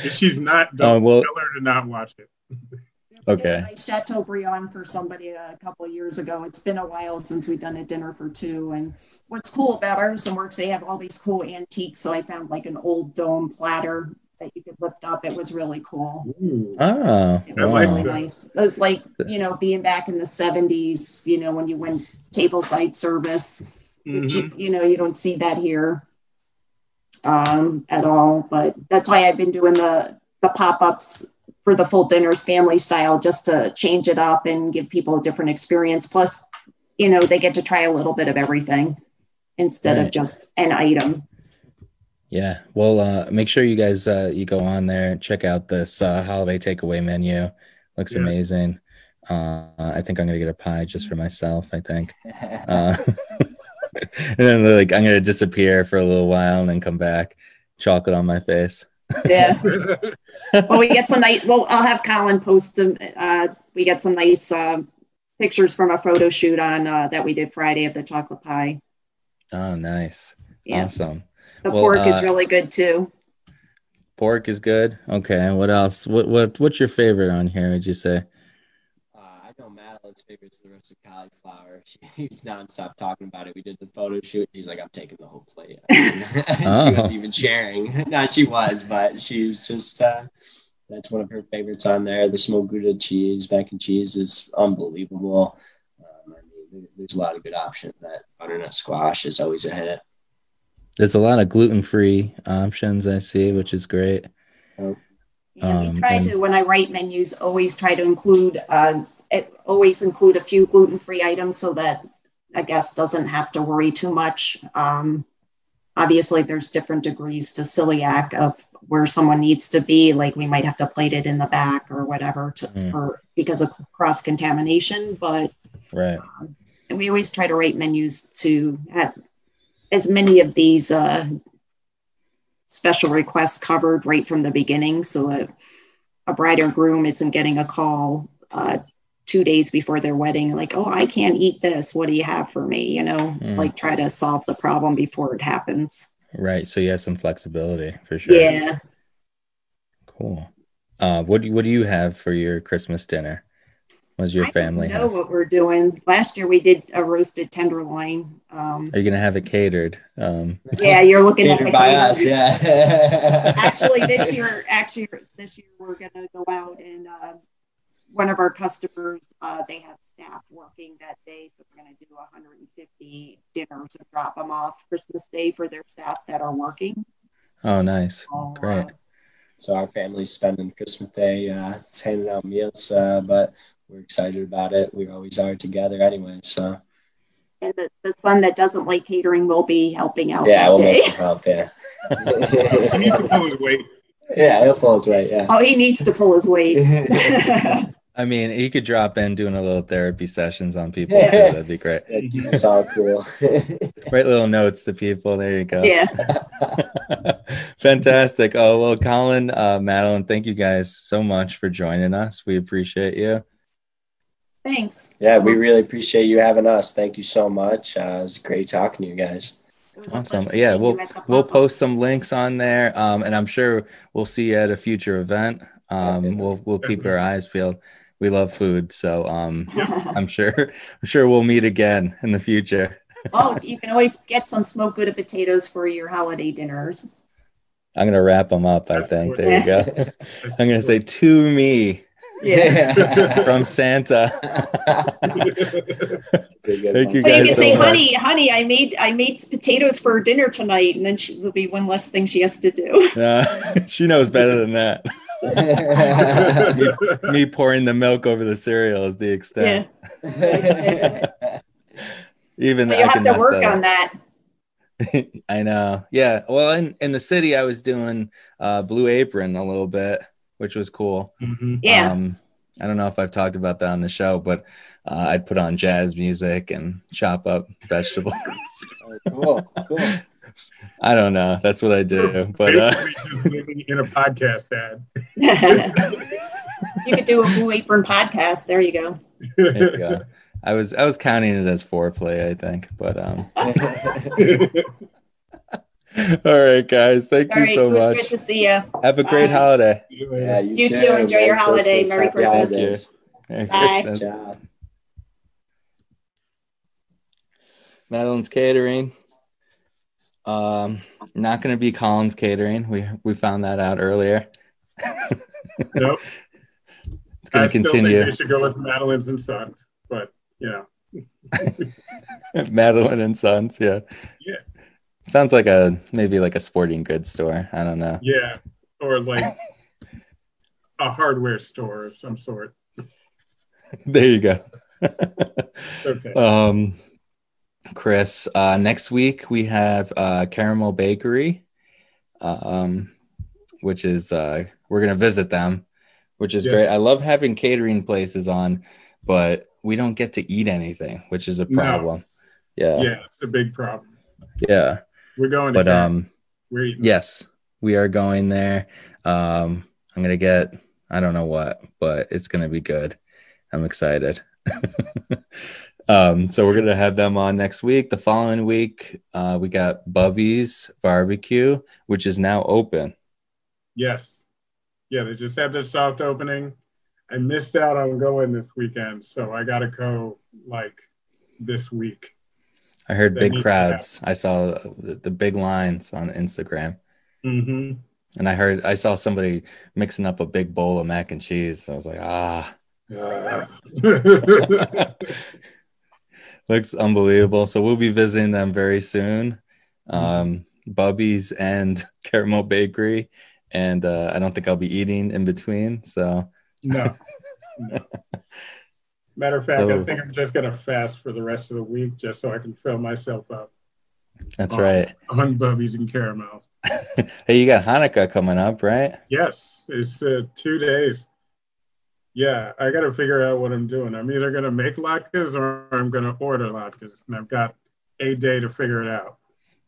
S2: If she's not, don't um,
S1: well-
S2: tell her to not watch it.
S4: We did a
S1: Okay.
S4: nice Chateaubriand for somebody a couple of years ago. It's been a while since we've done a dinner for two. And what's cool about Artisan Works, they have all these cool antiques. So I found like an old dome platter that you could lift up. It was really cool.
S2: Ooh.
S1: Oh,
S4: It
S2: That's
S4: was
S2: like
S4: really nice. It was like, you know, being back in the 70s, you know, when you went tableside service. which
S2: Mhm.
S4: you, you know, you don't see that here um, at all. But that's why I've been doing the the pop ups for the full dinners family style, just to change it up and give people a different experience. Plus, you know, they get to try a little bit of everything instead
S1: Right.
S4: of just an item.
S1: Yeah. Well, uh, make sure you guys uh, you go on there and check out this uh, holiday takeaway menu. Looks
S2: Yeah.
S1: amazing. Uh, I think I'm gonna get a pie just for myself. I think. Uh, and then like I'm gonna disappear for a little while and then come back, chocolate on my face.
S4: Yeah. well, we get some nice. Well, I'll have Colin post them. Uh, we get some nice uh, pictures from a photo shoot on uh, that we did Friday of the chocolate pie.
S1: Oh, nice.
S4: Yeah,
S1: Awesome.
S4: The
S1: Well,
S4: pork is
S1: uh,
S4: really good too.
S1: Pork is good. Okay. And what else? What what what's your favorite on here? Would you say?
S3: Uh, I know Madeline's favorite is the roasted cauliflower. She's nonstop talking about it. We did the photo shoot. She's like, I'm taking the whole plate. she
S1: Oh.
S3: wasn't even sharing. no, she was, but she was just, uh, that's one of her favorites on there. The smoked Gouda cheese, mac and cheese is unbelievable. Um, I mean, there's a lot of good options. That butternut squash is always a hit.
S1: There's a lot of gluten free options I see, which is great.
S4: Yeah,
S1: Um,
S4: we try
S1: and-
S4: to when I write menus, always try to include uh, it, always include a few gluten free items so that a guest doesn't have to worry too much. Um, obviously, there's different degrees to celiac of where someone needs to be. Like we might have to plate it in the back or whatever to,
S1: Mm.
S4: for because of cross contamination. But
S1: Right.
S4: and we always try to write menus to have as many of these uh, special requests covered right from the beginning so that a bride or groom isn't getting a call uh, two days before their wedding like oh i can't eat this what do you have for me you know
S1: Mm.
S4: like try to solve the problem before it happens
S1: Right. So you have some flexibility for sure.
S4: yeah
S1: Cool. Uh, what do what do you have for your Christmas dinner? What does your
S4: I
S1: family
S4: don't know
S1: have?
S4: what we're doing last year we did a roasted tenderloin um,
S1: Are you gonna have it catered? Um,
S4: yeah you're looking at
S3: Catered
S4: the
S3: by
S4: calendar.
S3: us, yeah.
S4: actually this year actually this year we're going to go out and uh, one of our customers uh, they have staff working that day so we're going to do 150 dinners and drop them off christmas day for their staff that are working
S1: oh, nice.
S4: So,
S1: Great.
S4: uh,
S3: So our family's spending Christmas Day uh, it's handing out meals, uh, but we're excited about it. We always are together anyway. So
S4: and the, the son that doesn't like catering will be helping out
S3: yeah, we'll
S4: day
S3: make him help. Yeah,
S2: He needs to pull his weight.
S3: yeah, he'll pull it right. Yeah.
S4: oh he needs to pull his weight
S1: I mean, he could drop in doing a little therapy sessions on people too. That'd be great.
S3: Yeah, keep us all cool.
S1: Write little notes to people. There you go.
S4: yeah
S1: Fantastic. Oh well, Colin, uh, Madeline, thank you guys so much for joining us. We appreciate you.
S4: Thanks
S3: yeah, we really appreciate you having us. Thank you so much. Uh, it was great talking to you guys.
S4: It was a
S1: Awesome. Yeah, we'll
S4: you at the
S1: we'll post some links on there, um, and I'm sure we'll see you at a future event. Um, we'll we'll keep our eyes peeled. We love food, so um, I'm sure I'm sure we'll meet again in the future.
S4: oh you can always get some smoked gouda potatoes for your holiday dinners
S1: I'm gonna wrap them up. I think. There you go. I'm gonna say to me
S4: yeah
S1: from Santa.
S3: Good, good
S1: Thank you guys
S4: you can
S1: so
S4: say,
S1: much.
S4: honey, honey, I made I made potatoes for dinner tonight, and then she, there'll be one less thing she has to do.
S1: Uh, she knows better than that. Me pouring the milk over the cereal is the extent. Even
S4: But
S1: I
S4: you have
S1: can
S4: to work
S1: that
S4: on that.
S1: I know. Yeah. Well, in in the city, I was doing uh, Blue Apron a little bit, which was cool.
S2: Mhm.
S4: Yeah,
S1: Um, I don't know if I've talked about that on the show, but uh, I'd put on jazz music and chop up vegetables.
S3: cool, cool.
S1: I don't know. That's what I do. But uh,
S2: just in a podcast ad.
S4: you could do a Blue Apron podcast. There you go.
S1: there you go. I was I was counting it as foreplay, I think. But um all right, guys. Thank
S4: All
S1: you
S4: right,
S1: so
S4: it was
S1: much.
S4: good to see you.
S1: Have a great holiday.
S3: yeah, you,
S4: You too. Enjoy your holiday. Merry Christmas.
S3: holidays.
S1: Merry
S4: Bye.
S1: Christmas. Madeline's Catering. Um, not going to be Colin's Catering. We we found that out earlier.
S2: Nope.
S1: It's going
S2: I
S1: to
S2: still
S1: continue.
S2: think we should go with Madeline's and Sons, but you know,
S1: Madeline and Sons. Yeah.
S2: Yeah.
S1: Sounds like a maybe like a sporting goods store. I don't know.
S2: yeah, or like a hardware store of some sort.
S1: There you go.
S2: Okay.
S1: um, Chris, uh, next week we have uh, Caramel Bakery, um, which is uh, we're gonna visit them, which is
S2: Yes.
S1: great. I love having catering places on, but we don't get to eat anything, which is a
S2: No.
S1: problem. Yeah,
S2: yeah, it's a big problem.
S1: yeah.
S2: We're going to
S1: But um,
S2: we're eating.
S1: yes, we are going there. Um, I'm gonna get I don't know what, but it's gonna be good. I'm excited. um, so we're gonna have them on next week. The following week, uh, we got Bubby's Barbecue, which is now open.
S2: Yes. Yeah, they just had their soft opening. I missed out on going this weekend, so I gotta go like this week.
S1: I heard big crowds. I saw the, the big lines on Instagram,
S2: hmm
S1: and I heard I saw somebody mixing up a big bowl of mac and cheese. I was like, ah. looks unbelievable. So we'll be visiting them very soon. Um, Bubby's and Caramel Bakery, and uh, I don't think I'll be eating in between. So
S2: no. no. Matter of fact, I
S1: Oh.
S2: think I'm just gonna fast for the rest of the week just so I can fill myself up
S1: that's
S2: Oh.
S1: right.
S2: on Bubby's and caramels.
S1: Hey, you got Hanukkah coming up, right?
S2: Yes, it's uh, two days. Yeah, I got to figure out what I'm doing. I'm either going to make latkes or I'm going to order latkes, and I've got a day to figure it out.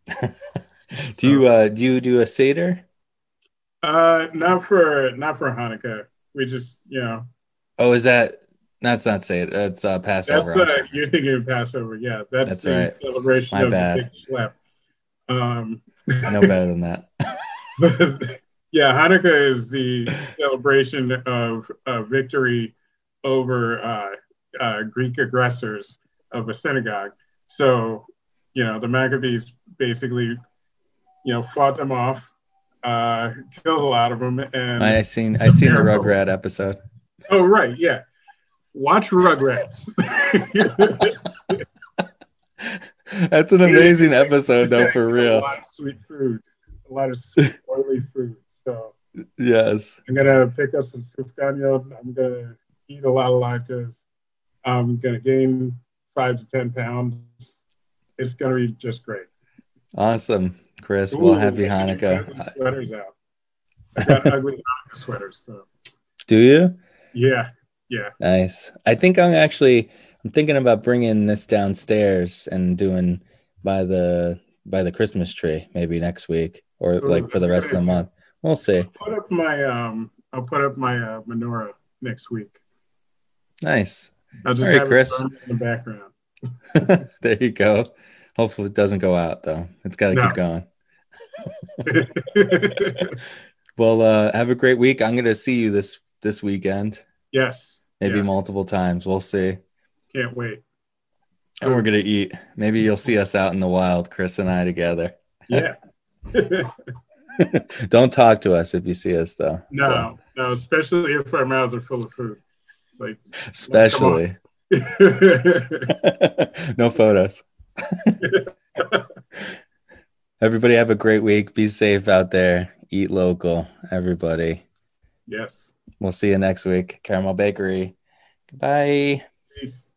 S1: do you uh, do you do a seder?
S2: Uh, not for not for Hanukkah. We just, you know,
S1: Oh, is that that's not seder? That's uh,
S2: that's
S1: Passover. I'm
S2: uh, you're thinking of Passover. Yeah, that's,
S1: That's
S2: the
S1: right.
S2: celebration
S1: My
S2: of
S1: bad.
S2: the big schlep. Um,
S1: I know better than that.
S2: yeah, Hanukkah is the celebration of uh, victory over uh, uh, Greek aggressors of a synagogue. So, you know, the Maccabees basically, you know, fought them off, uh, killed a lot of them, and
S1: I seen I seen the Rugrat episode.
S2: oh right, yeah, watch Rugrats.
S1: That's an amazing episode, though, for
S2: A
S1: real.
S2: lot of sweet food, a lot of sweet oily food. So.
S1: Yes.
S2: I'm gonna pick up some soup sufganiyot. I'm gonna eat a lot of latkes. I'm gonna gain five to ten pounds. It's gonna be just great.
S1: Awesome, Chris. Well,
S2: Ooh,
S1: happy
S2: I got
S1: Hanukkah.
S2: Sweaters out. I got ugly Hanukkah sweaters. So
S1: Do you?
S2: yeah, yeah.
S1: Nice. I think I'm actually I'm thinking about bringing this downstairs and doing by the by the Christmas tree maybe next week or
S2: Ooh,
S1: like for the rest
S2: a
S1: of the month. We'll see.
S2: I'll Put up my um. I'll put up my uh, menorah next week.
S1: Nice.
S2: I'll just
S1: All right,
S2: have
S1: Chris.
S2: in the background.
S1: there you go. Hopefully it doesn't go out though. It's got to
S2: No.
S1: keep going. Well, uh, have a great week. I'm gonna see you this this weekend,
S2: yes.
S1: Maybe
S2: Yeah.
S1: multiple times. We'll see.
S2: Can't wait.
S1: And we're gonna eat. Maybe you'll see us out in the wild, Chris and I together.
S2: Yeah.
S1: Don't talk to us if you see us though.
S2: no, no. Especially if our mouths are full of food. Like.
S1: So, especially no photos. Everybody have a great week. Be safe out there. Eat local, everybody.
S2: yes.
S1: We'll see you next week. Caramel Bakery. Goodbye.
S2: Peace.